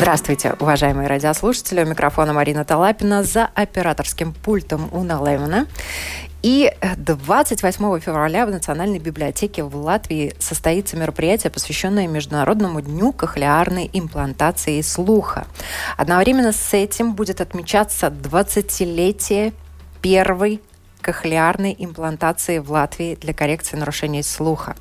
Здравствуйте, уважаемые радиослушатели. У микрофона Марина Талапина за операторским пультом Уна Лемона. И 28 февраля в Национальной библиотеке в Латвии состоится мероприятие, посвященное Международному дню кохлеарной имплантации слуха. Одновременно с этим будет отмечаться 20-летие первой кохлеарной имплантации в Латвии для коррекции нарушений слуха.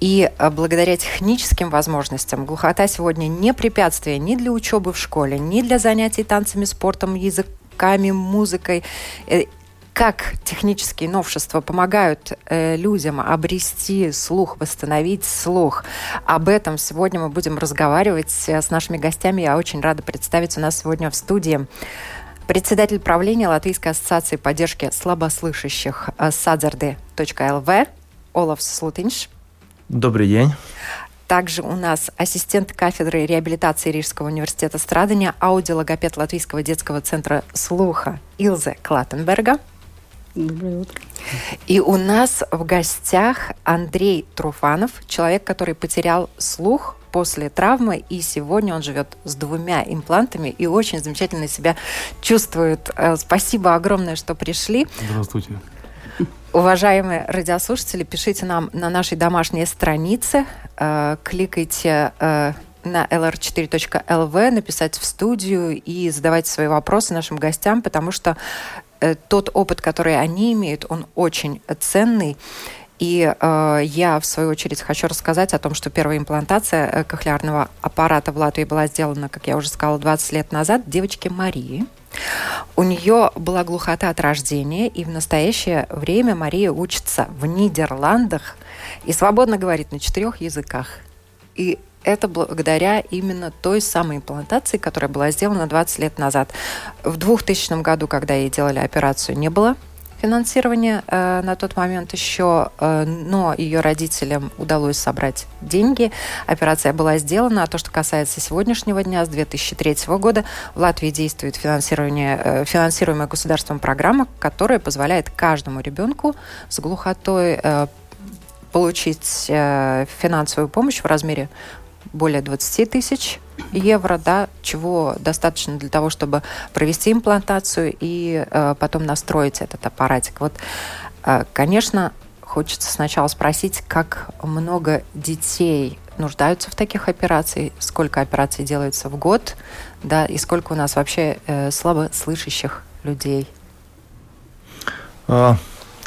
И э, благодаря техническим возможностям глухота сегодня не препятствие ни для учебы в школе, ни для занятий танцами, спортом, языками, музыкой э, как технические новшества помогают э, людям обрести слух, восстановить слух. Об этом сегодня мы будем разговаривать с нашими гостями. Я очень рада представить у нас сегодня в студии председатель правления Латвийской ассоциации поддержки слабослышащих садзарды.лв Олаф Слутинш. Добрый день. Также у нас ассистент кафедры реабилитации Рижского университета страдания, аудиологопед Латвийского детского центра слуха Илзе Клаттенберга. Доброе утро. И у нас в гостях Андрей Труфанов, человек, который потерял слух после травмы, и сегодня он живет с двумя имплантами и очень замечательно себя чувствует. Э, спасибо огромное, что пришли. Здравствуйте. Уважаемые радиослушатели, пишите нам на нашей домашней странице, э, кликайте э, на lr4.lv, написать в студию и задавайте свои вопросы нашим гостям, потому что э, тот опыт, который они имеют, он очень ценный. И э, я, в свою очередь, хочу рассказать о том, что первая имплантация э, кохлеарного аппарата в Латвии была сделана, как я уже сказала, 20 лет назад девочке Марии. У нее была глухота от рождения, и в настоящее время Мария учится в Нидерландах и свободно говорит на четырех языках. И это благодаря именно той самой имплантации, которая была сделана 20 лет назад. В 2000 году, когда ей делали операцию, не было финансирования э, на тот момент еще, э, но ее родителям удалось собрать деньги. Операция была сделана. А то, что касается сегодняшнего дня, с 2003 года в Латвии действует финансирование, э, финансируемая государством программа, которая позволяет каждому ребенку с глухотой э, получить э, финансовую помощь в размере более 20 тысяч евро, да, чего достаточно для того, чтобы провести имплантацию и э, потом настроить этот аппаратик. Вот, э, конечно, хочется сначала спросить, как много детей нуждаются в таких операциях, сколько операций делается в год, да, и сколько у нас вообще э, слабослышащих людей. А,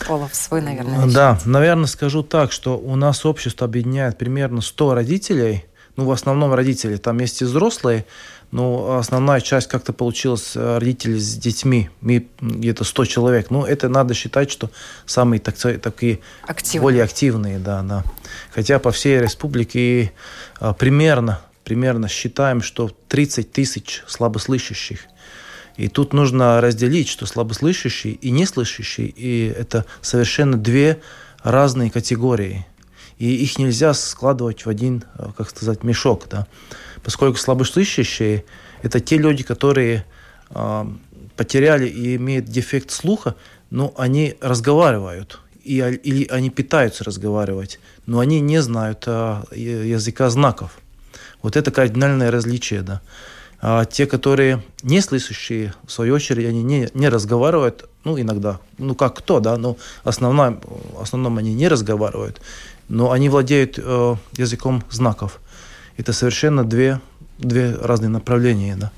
Олаф, свой, наверное. Да, наверное, скажу так, что у нас общество объединяет примерно 100 родителей – ну, в основном родители. Там есть и взрослые, но основная часть как-то получилась э, родители с детьми, где-то 100 человек. Ну, это надо считать, что самые так, такие Активные. более активные, да, да. Хотя по всей республике а, примерно, примерно считаем, что 30 тысяч слабослышащих. И тут нужно разделить, что слабослышащий и неслышащий, и это совершенно две разные категории и их нельзя складывать в один, э, как сказать, мешок, да, поскольку слабослышащие – это те люди, которые э, потеряли и имеют дефект слуха, но они разговаривают, и, или они пытаются разговаривать, но они не знают э, языка знаков. Вот это кардинальное различие, да. А те, которые не слышащие, в свою очередь, они не, не разговаривают, ну, иногда, ну, как кто, да, но основном, в основном они не разговаривают но они владеют э, языком знаков. Это совершенно две, две разные направления. Да.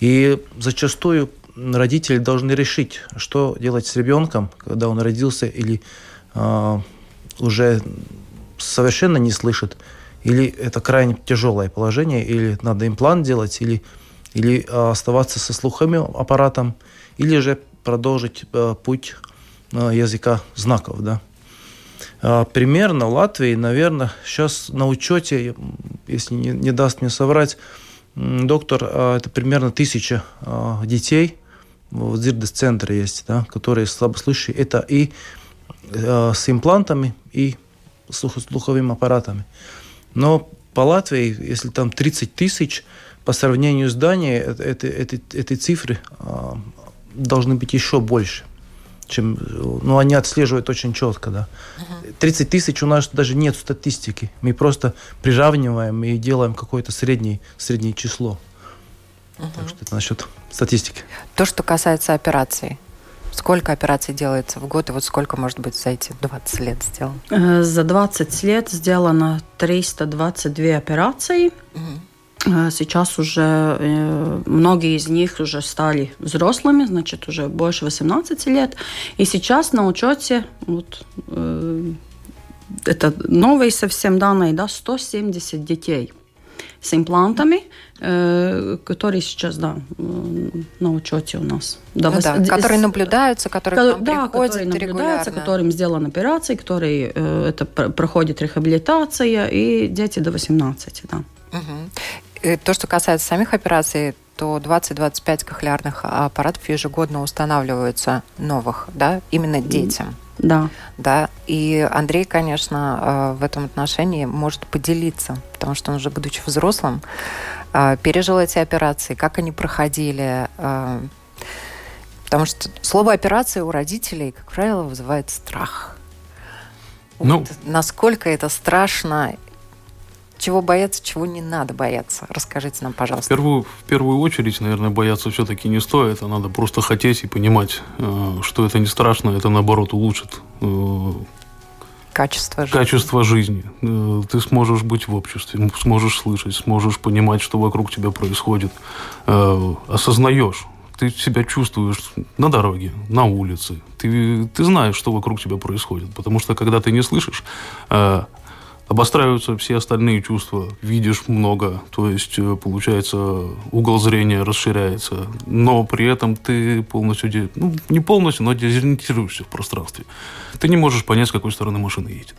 И зачастую родители должны решить, что делать с ребенком, когда он родился или э, уже совершенно не слышит, или это крайне тяжелое положение, или надо имплант делать, или, или э, оставаться со слуховым аппаратом, или же продолжить э, путь э, языка знаков. Да. А, примерно Латвии, наверное, сейчас на учете, если не, не даст мне соврать, доктор, а, это примерно тысяча а, детей в Зирдес-центре есть, да, которые слабослышащие. Это и э, с имплантами, и слух, слуховыми аппаратами. Но по Латвии, если там 30 тысяч, по сравнению с Данией, это, это, это, эти цифры э, должны быть еще больше чем, ну, они отслеживают очень четко, да. 30 тысяч у нас даже нет статистики. Мы просто приравниваем и делаем какое-то среднее, среднее число. Угу. Так что это насчет статистики. То, что касается операций. Сколько операций делается в год, и вот сколько, может быть, за эти 20 лет сделано? Э, за 20 лет сделано 322 операции. Угу. Э, сейчас уже э, многие из них уже стали взрослыми, значит, уже больше 18 лет. И сейчас на учете вот, э, это новые совсем данные, да, 170 детей с имплантами, которые сейчас, да, на учете у нас. Да, ну, да, которые наблюдаются, которые к нам да, которые наблюдаются, которым сделаны операции, которые это проходит рехабилитация, и дети до 18, да. Угу. И то, что касается самих операций, то 20-25 кохлеарных аппаратов ежегодно устанавливаются новых, да, именно детям. Да. Да. И Андрей, конечно, э, в этом отношении может поделиться, потому что он уже, будучи взрослым, э, пережил эти операции, как они проходили. Э, потому что слово операция у родителей, как правило, вызывает страх. Ну, вот насколько это страшно чего бояться, чего не надо бояться? Расскажите нам, пожалуйста. В первую, в первую очередь, наверное, бояться все-таки не стоит, а надо просто хотеть и понимать, э, что это не страшно, это наоборот улучшит э, качество жизни. Качество жизни. Э, ты сможешь быть в обществе, сможешь слышать, сможешь понимать, что вокруг тебя происходит. Осознаешь, ты себя чувствуешь на дороге, на улице. Ты, ты знаешь, что вокруг тебя происходит. Потому что когда ты не слышишь, обостраиваются все остальные чувства, видишь много, то есть э, получается угол зрения расширяется, но при этом ты полностью, ну не полностью, но дезориентируешься в пространстве. Ты не можешь понять, с какой стороны машина едет.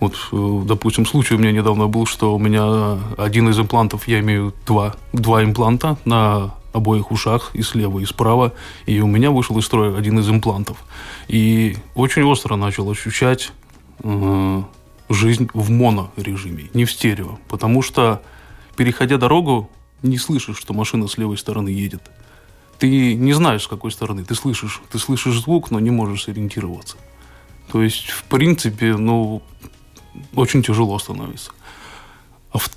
Вот, э, допустим, случай у меня недавно был, что у меня один из имплантов, я имею два, два импланта на обоих ушах, и слева, и справа, и у меня вышел из строя один из имплантов. И очень остро начал ощущать э, жизнь в монорежиме, не в стерео. Потому что, переходя дорогу, не слышишь, что машина с левой стороны едет. Ты не знаешь, с какой стороны. Ты слышишь, ты слышишь звук, но не можешь сориентироваться. То есть, в принципе, ну, очень тяжело становится. А в,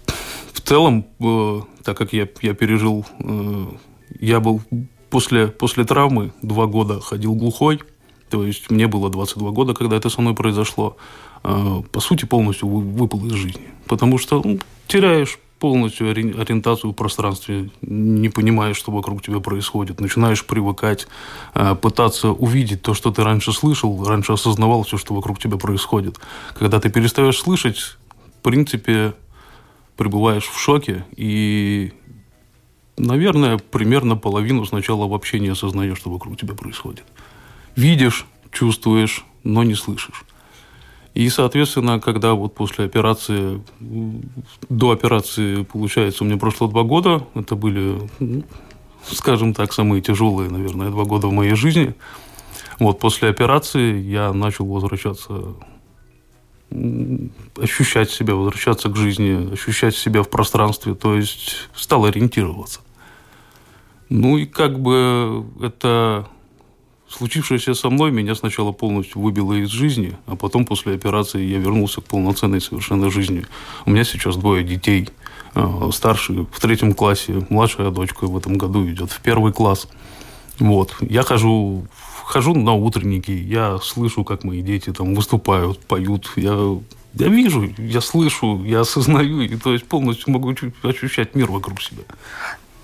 в целом, э, так как я, я пережил, э, я был после, после травмы два года ходил глухой, то есть мне было 22 года, когда это со мной произошло. А, по сути, полностью выпал из жизни. Потому что ну, теряешь полностью ориентацию в пространстве, не понимаешь, что вокруг тебя происходит, начинаешь привыкать, а, пытаться увидеть то, что ты раньше слышал, раньше осознавал все, что вокруг тебя происходит. Когда ты перестаешь слышать, в принципе, пребываешь в шоке и, наверное, примерно половину сначала вообще не осознаешь, что вокруг тебя происходит. Видишь, чувствуешь, но не слышишь. И, соответственно, когда вот после операции, до операции, получается, у меня прошло два года, это были, ну, скажем так, самые тяжелые, наверное, два года в моей жизни. Вот после операции я начал возвращаться, ощущать себя, возвращаться к жизни, ощущать себя в пространстве, то есть стал ориентироваться. Ну и как бы это Случившееся со мной меня сначала полностью выбило из жизни, а потом после операции я вернулся к полноценной совершенно жизни. У меня сейчас двое детей. Э, старший в третьем классе, младшая дочка в этом году идет в первый класс. Вот. Я хожу, хожу на утренники, я слышу, как мои дети там выступают, поют. Я, я вижу, я слышу, я осознаю, и то есть полностью могу ощущать мир вокруг себя.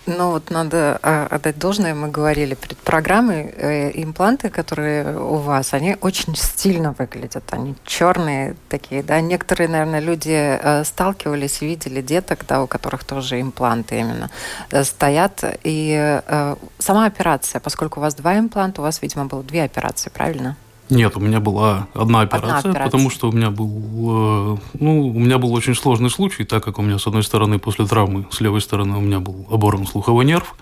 Ну вот надо а, отдать должное, мы говорили перед программой, э, импланты, которые у вас, они очень стильно выглядят, они черные такие, да. Некоторые, наверное, люди э, сталкивались, видели деток, да, у которых тоже импланты именно э, стоят. И сама операция, поскольку у вас два импланта, у вас, видимо, было две операции, правильно? Нет, у меня была одна операция, одна операция, потому что у меня был, э, ну, у меня был очень сложный случай, так как у меня с одной стороны после травмы, с левой стороны у меня был оборван слуховой нерв,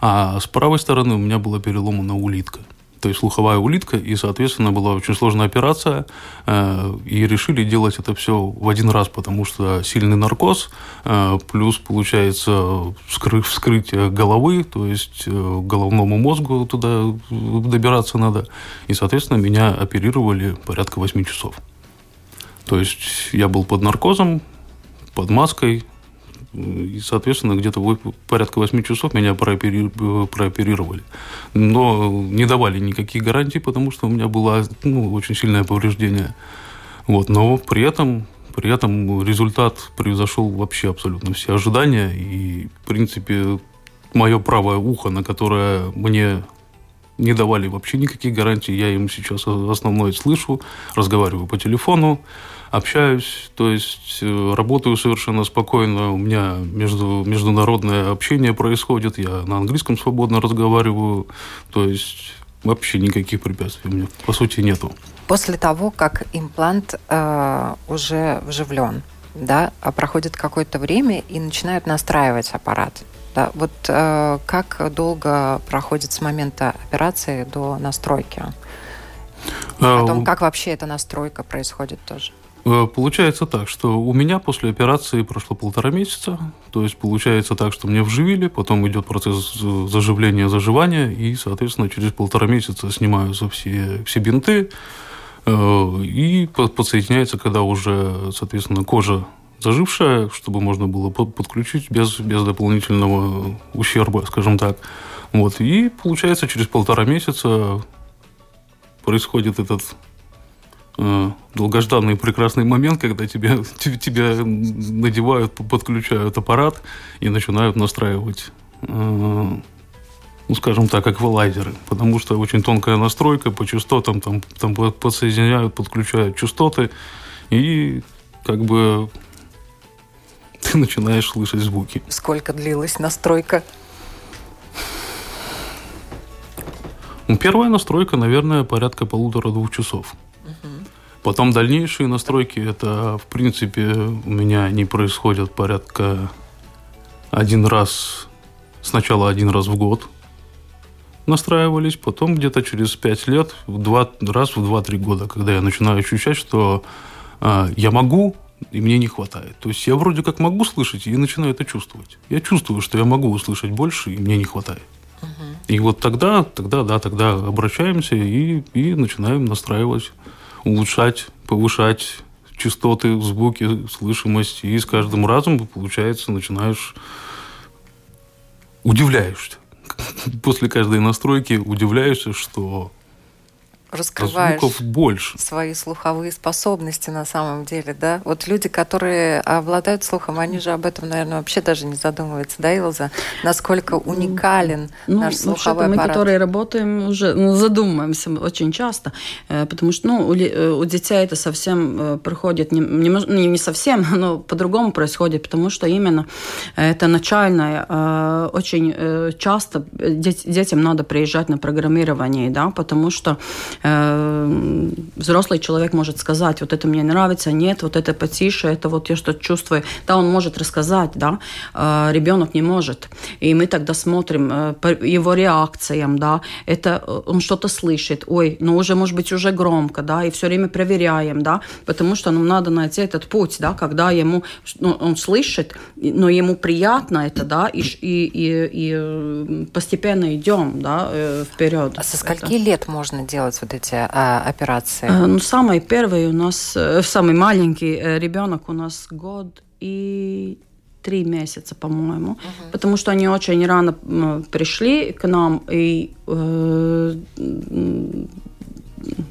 А с правой стороны у меня была переломана улитка то есть слуховая улитка, и, соответственно, была очень сложная операция, э, и решили делать это все в один раз, потому что сильный наркоз, э, плюс, получается, вскрытие головы, то есть э, головному мозгу туда добираться надо, и, соответственно, меня оперировали порядка 8 часов. То есть я был под наркозом, под маской, и, соответственно, где-то порядка 8 часов меня прооперировали. Но не давали никаких гарантий, потому что у меня было ну, очень сильное повреждение. Вот. Но при этом, при этом результат превзошел вообще абсолютно все ожидания. И, в принципе, мое правое ухо, на которое мне не давали вообще никаких гарантий. Я им сейчас основное слышу, разговариваю по телефону общаюсь, то есть э, работаю совершенно спокойно, у меня между, международное общение происходит, я на английском свободно разговариваю, то есть вообще никаких препятствий у меня по сути нету. После того, как имплант э, уже вживлен, да, а проходит какое-то время и начинают настраивать аппарат. Да, вот э, как долго проходит с момента операции до настройки? О том, как вообще эта настройка происходит тоже. Э, получается так, что у меня после операции прошло полтора месяца. То есть получается так, что мне вживили, потом идет процесс заживления, заживания, и, соответственно, через полтора месяца снимаются все, все бинты, э, и подсоединяется, когда уже, соответственно, кожа зажившая, чтобы можно было подключить без, без дополнительного ущерба, скажем так. Вот. И получается, через полтора месяца происходит этот долгожданный прекрасный момент, когда тебя, тебя надевают, подключают аппарат и начинают настраивать, э, ну, скажем так, эквалайзеры. Потому что очень тонкая настройка по частотам, там, там подсоединяют, подключают частоты, и как бы ты начинаешь слышать звуки. Сколько длилась настройка? Ну, первая настройка, наверное, порядка полутора-двух часов. Потом дальнейшие настройки, это, в принципе, у меня они происходят порядка один раз, сначала один раз в год настраивались, потом где-то через пять лет, в два, раз в два-три года, когда я начинаю ощущать, что э, я могу, и мне не хватает. То есть я вроде как могу слышать и начинаю это чувствовать. Я чувствую, что я могу услышать больше, и мне не хватает. Угу. И вот тогда, тогда, да, тогда обращаемся и, и начинаем настраивать улучшать, повышать частоты, звуки, слышимость. И с каждым разом, получается, начинаешь удивляешься. После каждой настройки удивляешься, что раскрываешь звуков больше. свои слуховые способности на самом деле, да? Вот люди, которые обладают слухом, они же об этом, наверное, вообще даже не задумываются, да, Илза? Насколько уникален ну, наш слуховой мы, аппарат? Мы, которые работаем, уже ну, задумываемся очень часто, э, потому что ну, у, э, у детей это совсем э, проходит, не, не, не совсем, но по-другому происходит, потому что именно это начальное, очень часто детям надо приезжать на программирование, да, потому что Э, взрослый человек может сказать, вот это мне нравится, нет, вот это потише, это вот я что-то чувствую. Да, он может рассказать, да, э, ребенок не может. И мы тогда смотрим э, по его реакциям, да, это он что-то слышит, ой, ну уже, может быть, уже громко, да, и все время проверяем, да, потому что нам надо найти этот путь, да, когда ему, ну, он слышит, но ему приятно это, да, и, и, и, и постепенно идем, да, вперед. А со скольки это. лет можно делать вот эти а, операции? Э, ну, самый первый у нас, э, самый маленький э, ребенок у нас год и три месяца, по-моему, uh-huh. потому что они очень рано пришли к нам и э,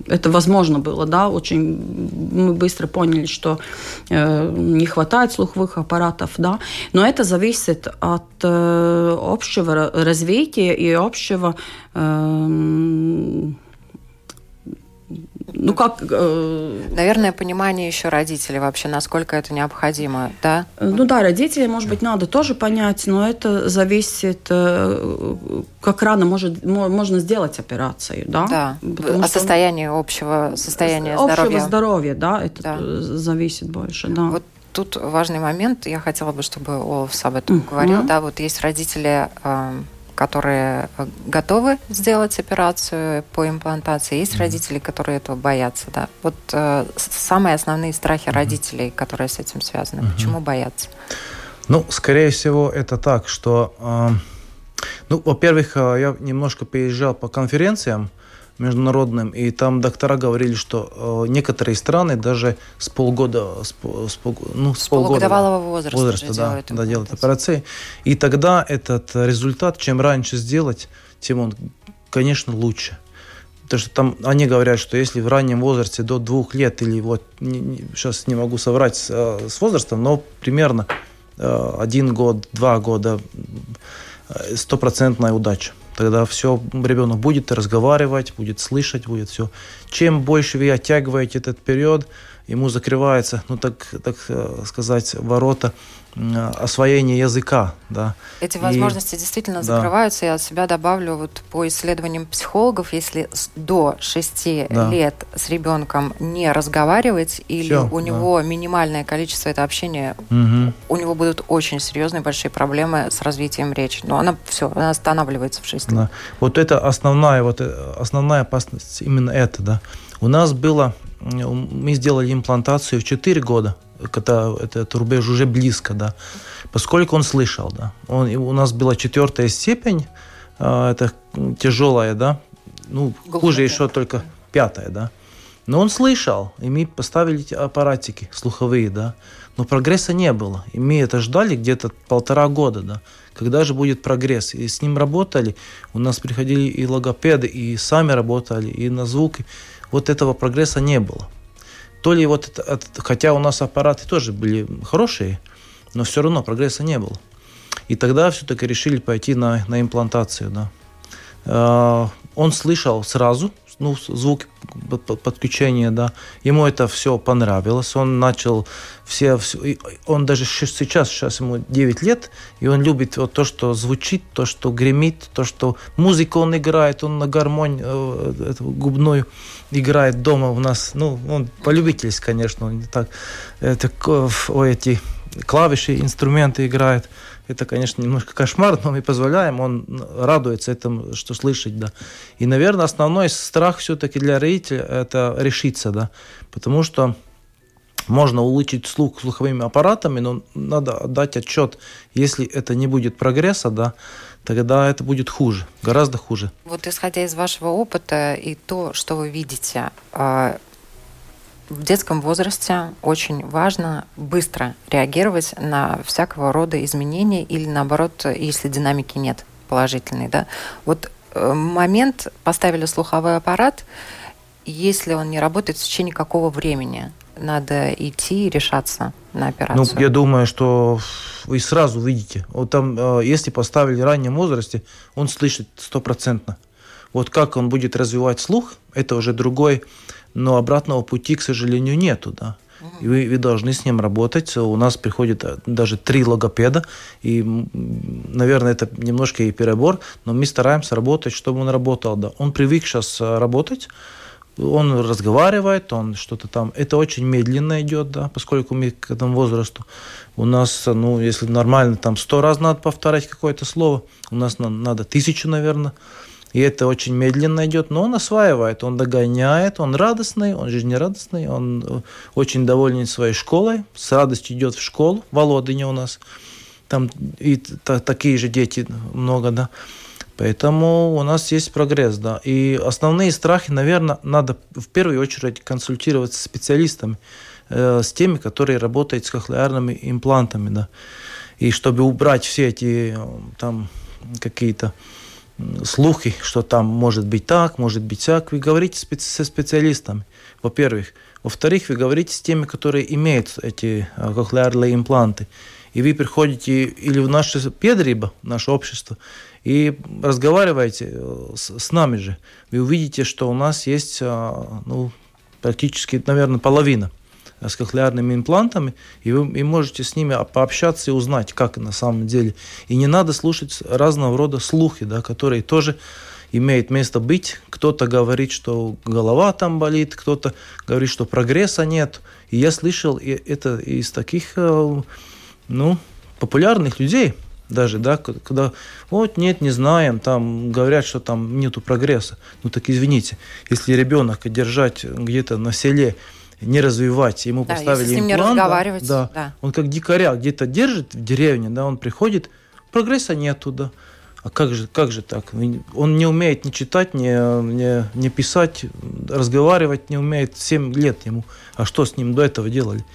это возможно было, да, очень мы быстро поняли, что э, не хватает слуховых аппаратов, да, но это зависит от э, общего развития и общего э, ну как... Э... Наверное, понимание еще родителей вообще, насколько это необходимо, да? Ну да, родителей, может быть, надо тоже понять, но это зависит, э, как рано может, можно сделать операцию, да? Да, Потому о состоянии общего состояния общего здоровья. Общего здоровья, да, это да. зависит больше, да. Вот тут важный момент, я хотела бы, чтобы Олафс об этом mm-hmm. говорил, да, вот есть родители... Э, которые готовы сделать операцию по имплантации, есть mm-hmm. родители, которые этого боятся. Да? Вот э, самые основные страхи mm-hmm. родителей, которые с этим связаны. Mm-hmm. Почему боятся? Ну, скорее всего, это так, что, э, ну, во-первых, э, я немножко переезжал по конференциям, международным, и там доктора говорили, что э, некоторые страны даже с полгода, с, с, ну, с, с полгода возраста, возраста да, делают, да, делают операции. И тогда этот результат, чем раньше сделать, тем он, конечно, лучше. Потому что там они говорят, что если в раннем возрасте до двух лет, или вот не, не, сейчас не могу соврать с, э, с возрастом, но примерно э, один год, два года, стопроцентная удача тогда все, ребенок будет разговаривать, будет слышать, будет все. Чем больше вы оттягиваете этот период, ему закрывается, ну так, так э, сказать, ворота освоения языка. Да. Эти возможности и, действительно да. закрываются. Я от себя добавлю, вот по исследованиям психологов, если до 6 да. лет с ребенком не разговаривать или Все, у него да. минимальное количество это общения, угу. у него будут очень серьезные большие проблемы с развитием речи. Но она все, она останавливается в 6 лет. Да. Вот это основная, вот э, основная опасность именно это, да. У нас было мы сделали имплантацию в 4 года, когда этот рубеж уже близко, да, поскольку он слышал, да. Он, у нас была четвертая степень, а, это тяжелая, да, ну, хуже еще только пятая, да. Но он слышал, и мы поставили эти аппаратики слуховые, да. Но прогресса не было. И мы это ждали где-то полтора года, да. Когда же будет прогресс? И с ним работали. У нас приходили и логопеды, и сами работали, и на звуки вот этого прогресса не было. То ли вот, это, хотя у нас аппараты тоже были хорошие, но все равно прогресса не было. И тогда все-таки решили пойти на, на имплантацию. Да. А, он слышал сразу, ну, звук подключения, да. Ему это все понравилось. Он начал все, все он даже сейчас, сейчас ему 9 лет, и он любит вот то, что звучит, то, что гремит, то, что музыку он играет, он на гармонь э, эту губную играет дома у нас. Ну, он полюбительский, конечно, он так, это, ой, эти клавиши, инструменты играет это, конечно, немножко кошмар, но мы позволяем, он радуется этому, что слышать, да. И, наверное, основной страх все-таки для родителя – это решиться, да, потому что можно улучшить слух слуховыми аппаратами, но надо отдать отчет, если это не будет прогресса, да, тогда это будет хуже, гораздо хуже. Вот исходя из вашего опыта и то, что вы видите, а, в детском возрасте очень важно быстро реагировать на всякого рода изменения или наоборот, если динамики нет положительной. Да? Вот э, момент поставили слуховой аппарат, если он не работает в течение какого времени, надо идти и решаться на операцию? Ну, я думаю, что вы сразу видите. Вот там, э, если поставили в раннем возрасте, он слышит стопроцентно. Вот как он будет развивать слух, это уже другой но обратного пути, к сожалению, нету, да. И вы, вы должны с ним работать. У нас приходит э, даже три логопеда, и, наверное, это немножко и перебор, но мы стараемся работать, чтобы он работал. Да. Он привык сейчас э, работать, он разговаривает, он что-то там. Это очень медленно идет, да, поскольку мы к этому возрасту. У нас, ну, если нормально, там сто раз надо повторять какое-то слово, у нас надо тысячу, наверное. И это очень медленно идет, но он осваивает, он догоняет, он радостный, он жизнерадостный, он э, очень доволен своей школой, с радостью идет в школу, Володыня у нас, там и та, такие же дети много, да. Поэтому у нас есть прогресс, да. И основные страхи, наверное, надо в первую очередь консультироваться с специалистами, э, с теми, которые работают с кохлеарными имплантами, да. И чтобы убрать все эти э, там какие-то слухи, что там может быть так, может быть так. Вы говорите со специалистами, во-первых. Во-вторых, вы говорите с теми, которые имеют эти а, кохлеарные импланты. И вы приходите или в наше педрибо, наше общество, и разговариваете э, с, с нами же. Вы увидите, что у нас есть а, ну, практически, наверное, половина – с кохлеарными имплантами, и вы и можете с ними пообщаться и узнать, как на самом деле. И не надо слушать разного рода слухи, да, которые тоже имеют место быть. Кто-то говорит, что голова там болит, кто-то говорит, что прогресса нет. И я слышал это из таких, э, ну, популярных людей, даже, да, когда вот нет, не знаем, там говорят, что там нету прогресса. Ну так извините, если ребенка держать где-то на селе, не развивать, ему да, поставили если с ним имплант, не разговаривать, да, да, он как дикаря где-то держит в деревне, да, он приходит, прогресса нету, да. А как же, как же так? Он не умеет ни читать, ни, ни, ни писать, разговаривать не умеет 7 лет ему. А что с ним до этого делали?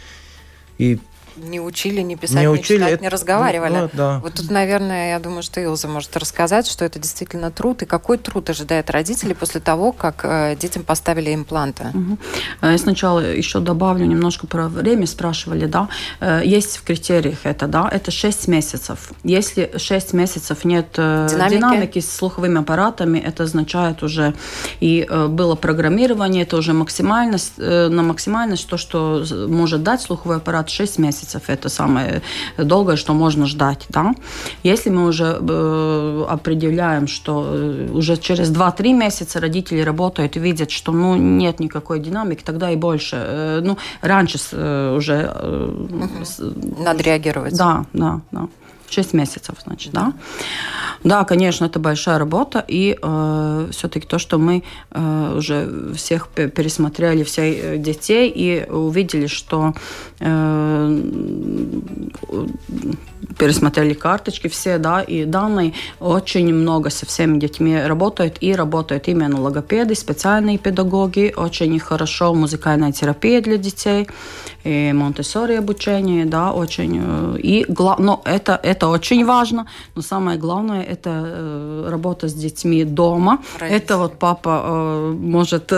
И не учили, не писать, не, учили, читать, это, не разговаривали. Ну, да. Вот тут, наверное, я думаю, что Илза может рассказать, что это действительно труд, и какой труд ожидает родителей после того, как э, детям поставили импланты. Угу. Я сначала еще добавлю немножко про время, спрашивали, да. Э, есть в критериях это, да, это 6 месяцев. Если 6 месяцев нет динамики, динамики с слуховыми аппаратами, это означает уже и было программирование, это уже максимальность, на максимальность, то, что может дать слуховой аппарат 6 месяцев месяцев. Это самое долгое, что можно ждать. Да? Если мы уже э, определяем, что э, уже через 2-3 месяца родители работают и видят, что ну, нет никакой динамики, тогда и больше. Э, ну, раньше э, уже... Э, Надо реагировать. Да, да, да. 6 месяцев, значит, да. Да, конечно, это большая работа, и э, все-таки то, что мы э, уже всех пересмотрели, всех э, детей, и увидели, что э, пересмотрели карточки все, да, и данные очень много со всеми детьми работают, и работают именно логопеды, специальные педагоги, очень хорошо музыкальная терапия для детей, и монтессори обучение, да, очень, э, и, но это, это очень важно, но самое главное, это э, работа с детьми дома, Родители. это вот папа э, может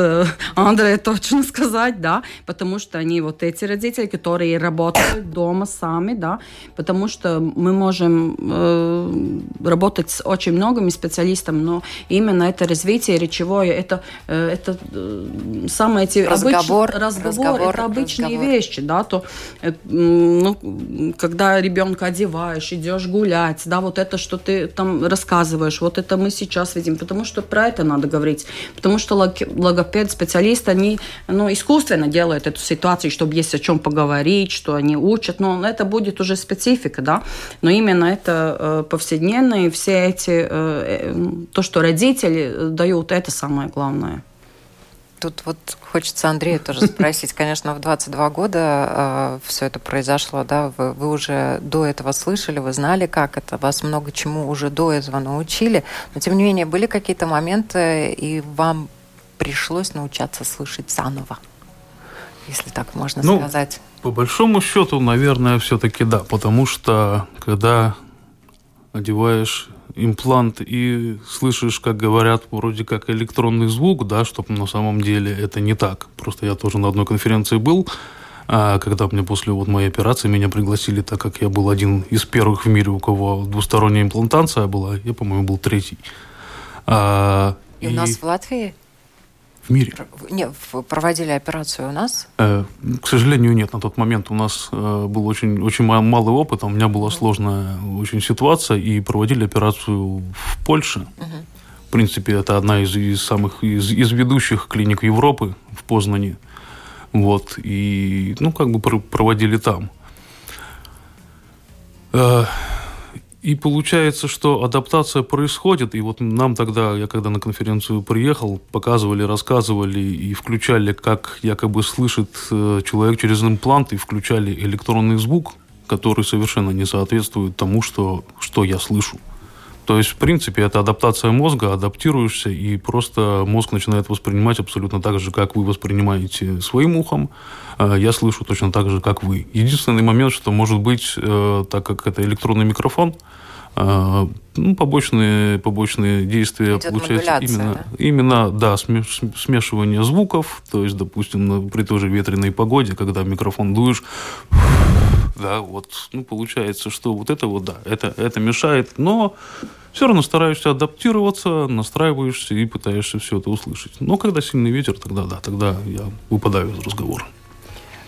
Андрея точно сказать, да, потому что они вот эти родители, которые работают дома сами, да, потому что мы можем э, работать с очень многими специалистами, но именно это развитие речевое, это, э, это э, самые эти разговор, обыч... разговор, разговор, это обычные разговор. вещи, да, то, э, ну, когда ребенка одеваешь, идешь гулять, да, вот это, что ты там рассказываешь, вот это мы сейчас видим, потому что про это надо говорить, потому что логопед, специалист, они, ну, искусственно делают эту ситуацию, чтобы есть о чем поговорить, что они учат, но это будет уже специфика, да, но именно это э, повседневные все эти, э, то, что родители дают, это самое главное. Тут вот хочется Андрея тоже спросить. Конечно, в 22 года э, все это произошло, да, вы, вы уже до этого слышали, вы знали, как это, вас много чему уже до этого научили, но тем не менее были какие-то моменты, и вам пришлось научаться слышать заново, если так можно ну, сказать. По большому счету, наверное, все-таки да, потому что когда одеваешь имплант и слышишь, как говорят, вроде как электронный звук, да, чтобы на самом деле это не так. Просто я тоже на одной конференции был, а когда мне после вот моей операции меня пригласили, так как я был один из первых в мире, у кого двусторонняя имплантация была, я, по-моему, был третий. А, и, и у нас в Латвии? В мире. Не, проводили операцию у нас? Э, к сожалению, нет. На тот момент у нас э, был очень, очень малый опыт. У меня была сложная очень ситуация, и проводили операцию в Польше. Угу. В принципе, это одна из, из самых из, из ведущих клиник Европы в Познане. Вот. И, ну, как бы проводили там. Э, и получается, что адаптация происходит, и вот нам тогда, я когда на конференцию приехал, показывали, рассказывали и включали, как якобы слышит э, человек через имплант, и включали электронный звук, который совершенно не соответствует тому, что, что я слышу. То есть, в принципе, это адаптация мозга, адаптируешься, и просто мозг начинает воспринимать абсолютно так же, как вы воспринимаете своим ухом. А я слышу точно так же, как вы. Единственный момент, что может быть, э, так как это электронный микрофон, э, ну, побочные, побочные действия Идет получаются именно, да? именно да, смешивание звуков, то есть, допустим, при той же ветреной погоде, когда микрофон дуешь, да, вот, ну, получается, что вот это вот, да, это, это мешает, но все равно стараешься адаптироваться, настраиваешься и пытаешься все это услышать. Но когда сильный ветер, тогда да, тогда я выпадаю из разговора.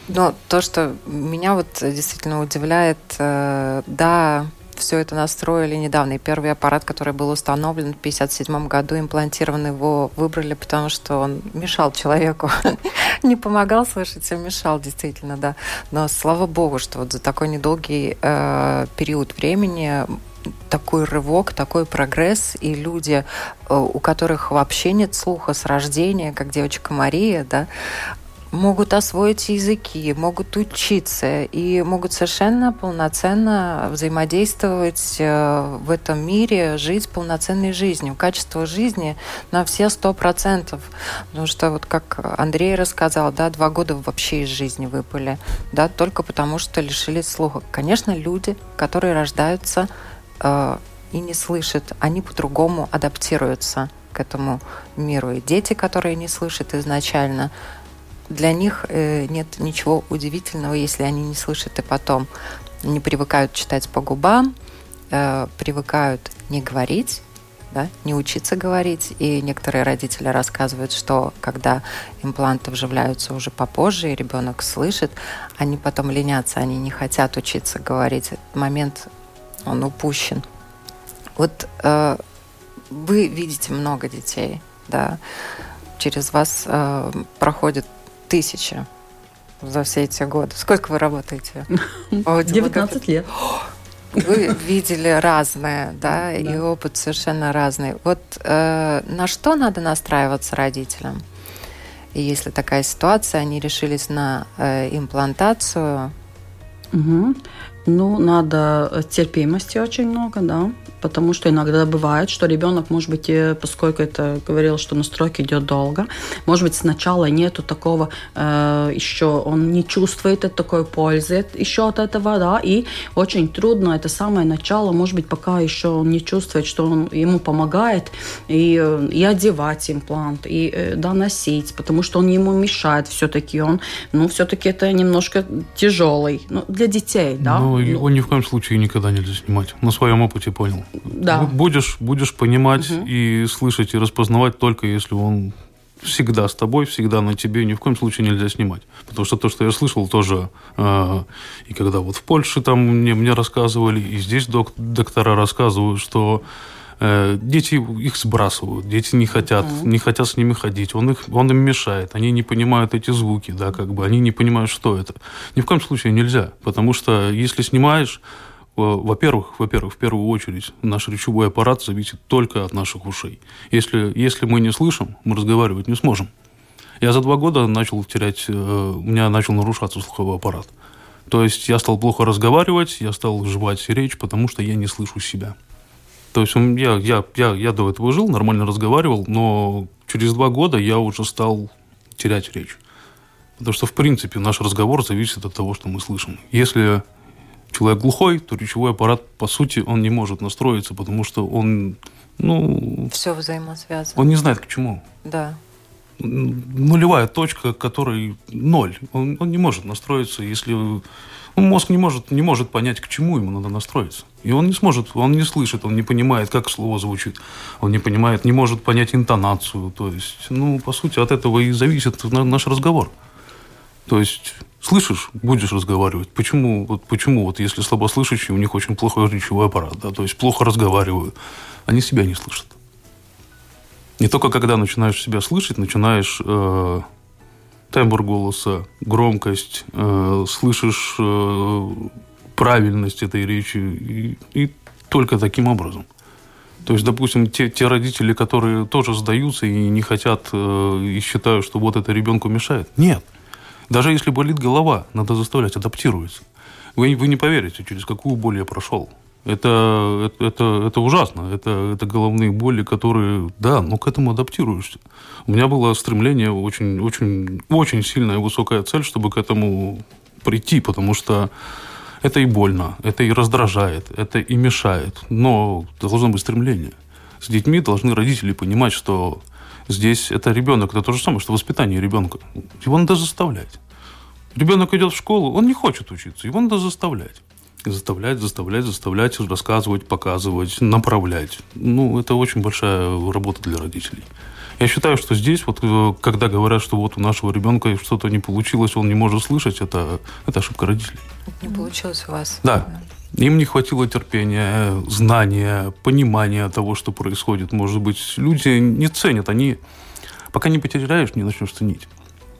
Но то, что меня вот действительно удивляет, э, да, все это настроили недавно. И первый аппарат, который был установлен в 1957 году, имплантирован его выбрали, потому что он мешал человеку. Не помогал слышать, а мешал действительно, да. Но слава богу, что вот за такой недолгий э, период времени такой рывок, такой прогресс, и люди, э, у которых вообще нет слуха с рождения, как девочка Мария, да, могут освоить языки, могут учиться и могут совершенно полноценно взаимодействовать э, в этом мире, жить полноценной жизнью. Качество жизни на все сто процентов. Потому что, вот как Андрей рассказал, да, два года вообще из жизни выпали, да, только потому что лишились слуха. Конечно, люди, которые рождаются э, и не слышат, они по-другому адаптируются к этому миру. И дети, которые не слышат изначально, для них э, нет ничего удивительного, если они не слышат и потом. Они привыкают читать по губам, э, привыкают не говорить, да, не учиться говорить. И некоторые родители рассказывают, что когда импланты вживляются уже попозже, и ребенок слышит, они потом ленятся, они не хотят учиться говорить. Этот момент, он упущен. Вот э, вы видите много детей, да, через вас э, проходит тысячи за все эти годы. Сколько вы работаете? 19 лет. Вы видели разное, да, и опыт совершенно разный. Вот э, на что надо настраиваться родителям? И если такая ситуация, они решились на э, имплантацию. Угу. Ну, надо терпимости очень много, да потому что иногда бывает, что ребенок, может быть, поскольку это говорил, что настройка идет долго, может быть, сначала нету такого, э, еще он не чувствует такой пользы еще от этого, да, и очень трудно это самое начало, может быть, пока еще он не чувствует, что он ему помогает и, и одевать имплант, и э, да, носить, потому что он ему мешает все-таки, он, ну, все-таки это немножко тяжелый, ну, для детей, да. Ну, его ни в коем случае никогда нельзя снимать, на своем опыте понял. Да. Будешь, будешь понимать угу. и слышать, и распознавать только если он всегда с тобой, всегда на тебе, ни в коем случае нельзя снимать. Потому что то, что я слышал тоже, э, и когда вот в Польше там мне, мне рассказывали, и здесь док, доктора рассказывают, что дети их сбрасывают, дети не хотят, mm-hmm. не хотят с ними ходить, он, их, он им мешает, они не понимают эти звуки, да, как бы, они не понимают, что это. Ни в коем случае нельзя, потому что если снимаешь, во-первых, во-первых, в первую очередь, наш речевой аппарат зависит только от наших ушей. Если, если мы не слышим, мы разговаривать не сможем. Я за два года начал терять, э, у меня начал нарушаться слуховой аппарат. То есть я стал плохо разговаривать, я стал жевать речь, потому что я не слышу себя. То есть я, я, я, я до этого жил, нормально разговаривал, но через два года я уже стал терять речь. Потому что, в принципе, наш разговор зависит от того, что мы слышим. Если человек глухой, то речевой аппарат, по сути, он не может настроиться, потому что он, ну... Все взаимосвязано. Он не знает, к чему. Да. Нулевая точка, которой ноль. Он, он не может настроиться, если... Ну, мозг не может, не может понять, к чему ему надо настроиться. И он не сможет, он не слышит, он не понимает, как слово звучит. Он не понимает, не может понять интонацию. То есть, ну, по сути, от этого и зависит наш разговор. То есть слышишь, будешь разговаривать. Почему, вот, почему вот если слабослышащие, у них очень плохой речевой аппарат, да, то есть плохо разговаривают, они себя не слышат. Не только когда начинаешь себя слышать, начинаешь э, тембр голоса, громкость, э, слышишь э, правильность этой речи, и, и только таким образом. То есть, допустим, те, те родители, которые тоже сдаются и не хотят, э, и считают, что вот это ребенку мешает. Нет. Даже если болит голова, надо заставлять адаптироваться. Вы, вы не поверите, через какую боль я прошел. Это, это, это, ужасно. Это, это головные боли, которые, да, но к этому адаптируешься. У меня было стремление, очень, очень, очень сильная высокая цель, чтобы к этому прийти, потому что это и больно, это и раздражает, это и мешает. Но должно быть стремление. С детьми должны родители понимать, что Здесь это ребенок, это то же самое, что воспитание ребенка. Его надо заставлять. Ребенок идет в школу, он не хочет учиться, его надо заставлять. Заставлять, заставлять, заставлять, рассказывать, показывать, направлять. Ну, это очень большая работа для родителей. Я считаю, что здесь, вот, э, когда говорят, что вот у нашего ребенка что-то не получилось, он не может слышать, это, это ошибка родителей. Не получилось у вас? Да. Им не хватило терпения, знания, понимания того, что происходит. Может быть, люди не ценят, они пока не потеряешь, не начнешь ценить.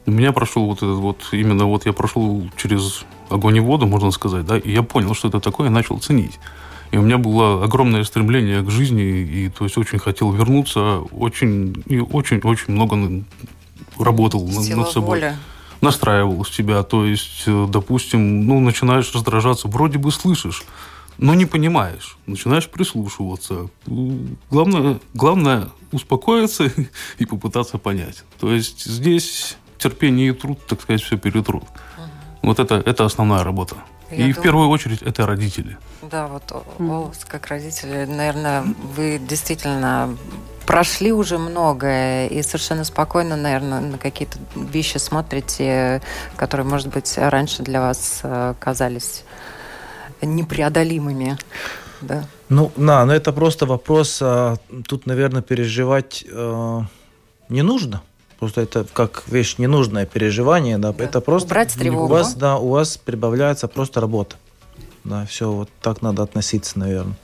У меня прошел вот этот вот, именно вот я прошел через огонь и воду, можно сказать, да, и я понял, что это такое, и начал ценить. И у меня было огромное стремление к жизни, и то есть очень хотел вернуться, очень и очень-очень много работал Сила над собой. Воля. Настраивал себя, то есть, э, допустим, ну, начинаешь раздражаться, вроде бы слышишь, но не понимаешь, начинаешь прислушиваться. Главное, главное успокоиться и попытаться понять. То есть здесь терпение и труд, так сказать, все перетрут. Вот это, это основная работа. Я и думаю... в первую очередь это родители. Да, вот у как родители, наверное, вы действительно прошли уже многое и совершенно спокойно, наверное, на какие-то вещи смотрите, которые, может быть, раньше для вас э, казались непреодолимыми. Да. Ну, да, но это просто вопрос, а, тут, наверное, переживать э, не нужно. Просто это как вещь ненужное переживание, да, да. это просто Убрать тревогу. у вас, да, у вас прибавляется просто работа, да, все вот так надо относиться, наверное,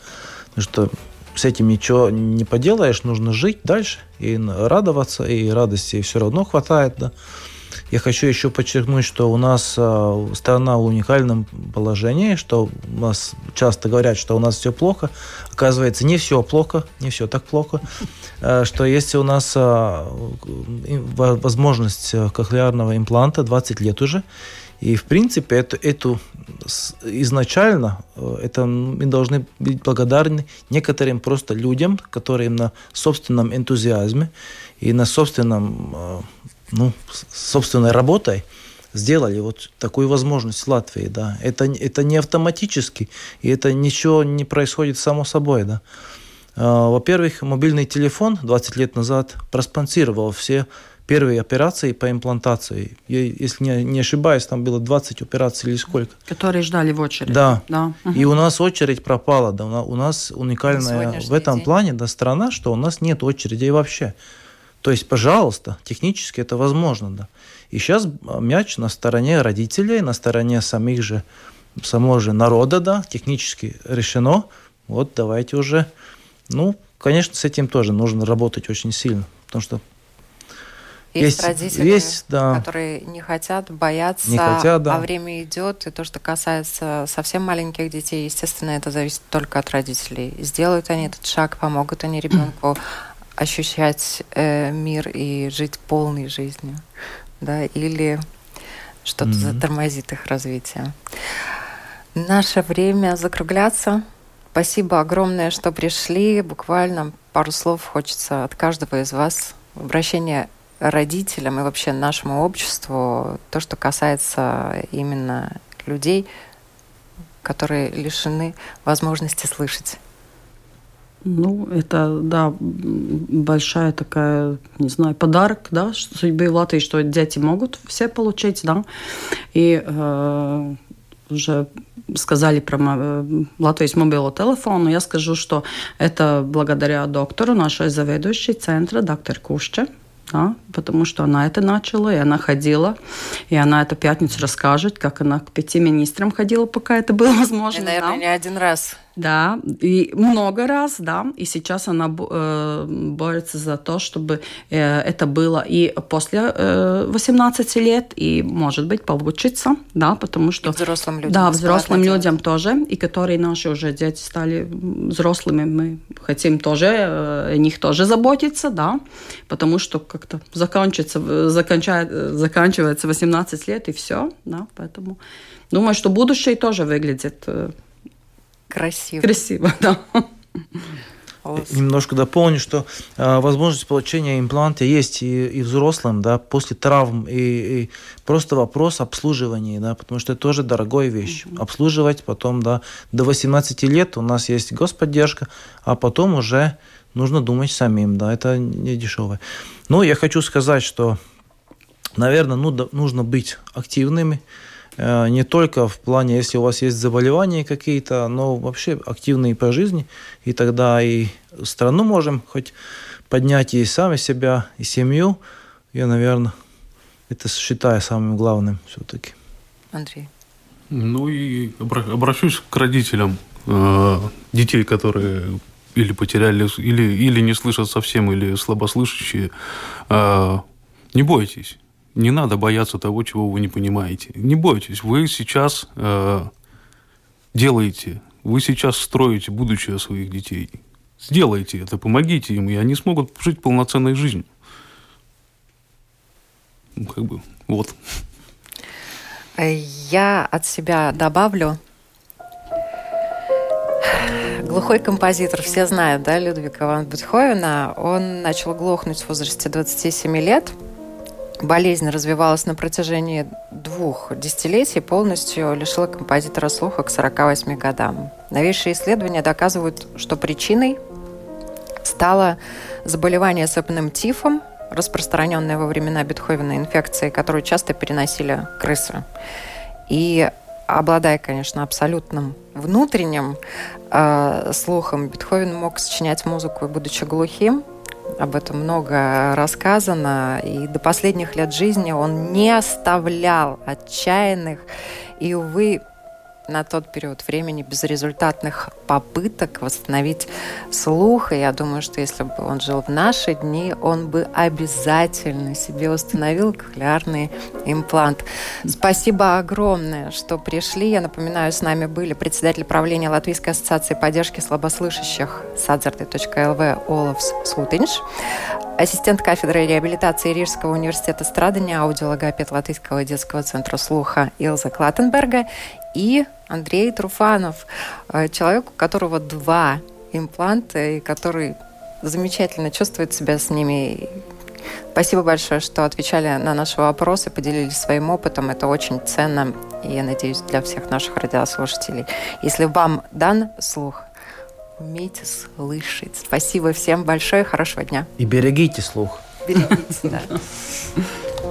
потому что с этим ничего не поделаешь, нужно жить дальше и радоваться, и радости все равно хватает, да. Я хочу еще подчеркнуть, что у нас э, страна в уникальном положении, что у нас часто говорят, что у нас все плохо. Оказывается, не все плохо, не все так плохо. Э, что если у нас э, возможность кохлеарного импланта 20 лет уже, и, в принципе, это, эту изначально это мы должны быть благодарны некоторым просто людям, которые на собственном энтузиазме и на собственном ну, собственной работой сделали вот такую возможность в Латвии, да. Это, это не автоматически, и это ничего не происходит само собой, да. А, во-первых, мобильный телефон 20 лет назад проспонсировал все первые операции по имплантации. Я, если не, не ошибаюсь, там было 20 операций или сколько. Которые ждали в очереди. Да. да. И у нас очередь пропала. Да. У нас уникальная в этом день. плане да, страна, что у нас нет очередей вообще. То есть, пожалуйста, технически это возможно, да. И сейчас мяч на стороне родителей, на стороне самих же, самого же народа, да, технически решено. Вот давайте уже, ну, конечно, с этим тоже нужно работать очень сильно, потому что есть, есть родители, есть, да. которые не хотят, боятся, не хотят, да. а время идет. И то, что касается совсем маленьких детей, естественно, это зависит только от родителей. Сделают они этот шаг, помогут они ребенку ощущать э, мир и жить полной жизнью, да, или что-то mm-hmm. затормозит их развитие. Наше время закругляться. Спасибо огромное, что пришли. Буквально пару слов хочется от каждого из вас. Обращение родителям и вообще нашему обществу, то, что касается именно людей, которые лишены возможности слышать. Ну, это, да, большая такая, не знаю, подарок, да, судьбы в Латвии, что дети могут все получить, да. И э, уже сказали про э, Латвийс мобилу телефону, я скажу, что это благодаря доктору, нашей заведующей центра, доктор Кушче, да, потому что она это начала, и она ходила, и она эту пятницу расскажет, как она к пяти министрам ходила, пока это было возможно. И, наверное, да. не один раз. Да, и много раз, да, и сейчас она э, борется за то, чтобы э, это было и после э, 18 лет, и, может быть, получится, да, потому что... И взрослым людям. Да, взрослым людям тоже, и которые наши уже дети стали взрослыми, мы хотим тоже э, о них тоже заботиться, да, потому что как-то заканчивается, заканчивает, заканчивается 18 лет, и все, да, поэтому думаю, что будущее тоже выглядит э, Красиво. Красиво, да. Немножко дополню, что э, возможность получения импланта есть и, и взрослым, да, после травм, и, и просто вопрос обслуживания, да, потому что это тоже дорогая вещь. Mm-hmm. Обслуживать потом, да, до 18 лет у нас есть господдержка, а потом уже нужно думать самим, да, это не дешевое. Но я хочу сказать, что, наверное, ну, нужно быть активными, не только в плане, если у вас есть заболевания какие-то, но вообще активные по жизни, и тогда и страну можем хоть поднять и сами себя, и семью. Я, наверное, это считаю самым главным все-таки. Андрей. Ну и обращусь к родителям э, детей, которые или потеряли, или, или не слышат совсем, или слабослышащие. Э, не бойтесь. Не надо бояться того, чего вы не понимаете. Не бойтесь. Вы сейчас э, делаете, вы сейчас строите будущее своих детей. Сделайте это, помогите им, и они смогут жить полноценной жизнью. Ну, как бы, вот. Я от себя добавлю. Глухой композитор, все знают, да, Людвига ван Бетховена. Он начал глохнуть в возрасте 27 лет. Болезнь развивалась на протяжении двух десятилетий, полностью лишила композитора слуха к 48 годам. Новейшие исследования доказывают, что причиной стало заболевание сыпным тифом, распространенная во времена Бетховена инфекции, которую часто переносили крысы. И обладая, конечно, абсолютным внутренним э, слухом, Бетховен мог сочинять музыку будучи глухим. Об этом много рассказано. И до последних лет жизни он не оставлял отчаянных и, увы, на тот период времени безрезультатных попыток восстановить слух. И я думаю, что если бы он жил в наши дни, он бы обязательно себе установил кохлеарный имплант. Спасибо огромное, что пришли. Я напоминаю, с нами были председатель правления Латвийской ассоциации поддержки слабослышащих sadzarty.lv Олафс Сутинш, ассистент кафедры реабилитации Рижского университета страдания, аудиологопед Латвийского детского центра слуха Илза Клаттенберга и Андрей Труфанов, э, человек, у которого два импланта, и который замечательно чувствует себя с ними. Спасибо большое, что отвечали на наши вопросы, поделились своим опытом. Это очень ценно, и я надеюсь, для всех наших радиослушателей. Если вам дан слух, умейте слышать. Спасибо всем большое, хорошего дня. И берегите слух. Берегите, да.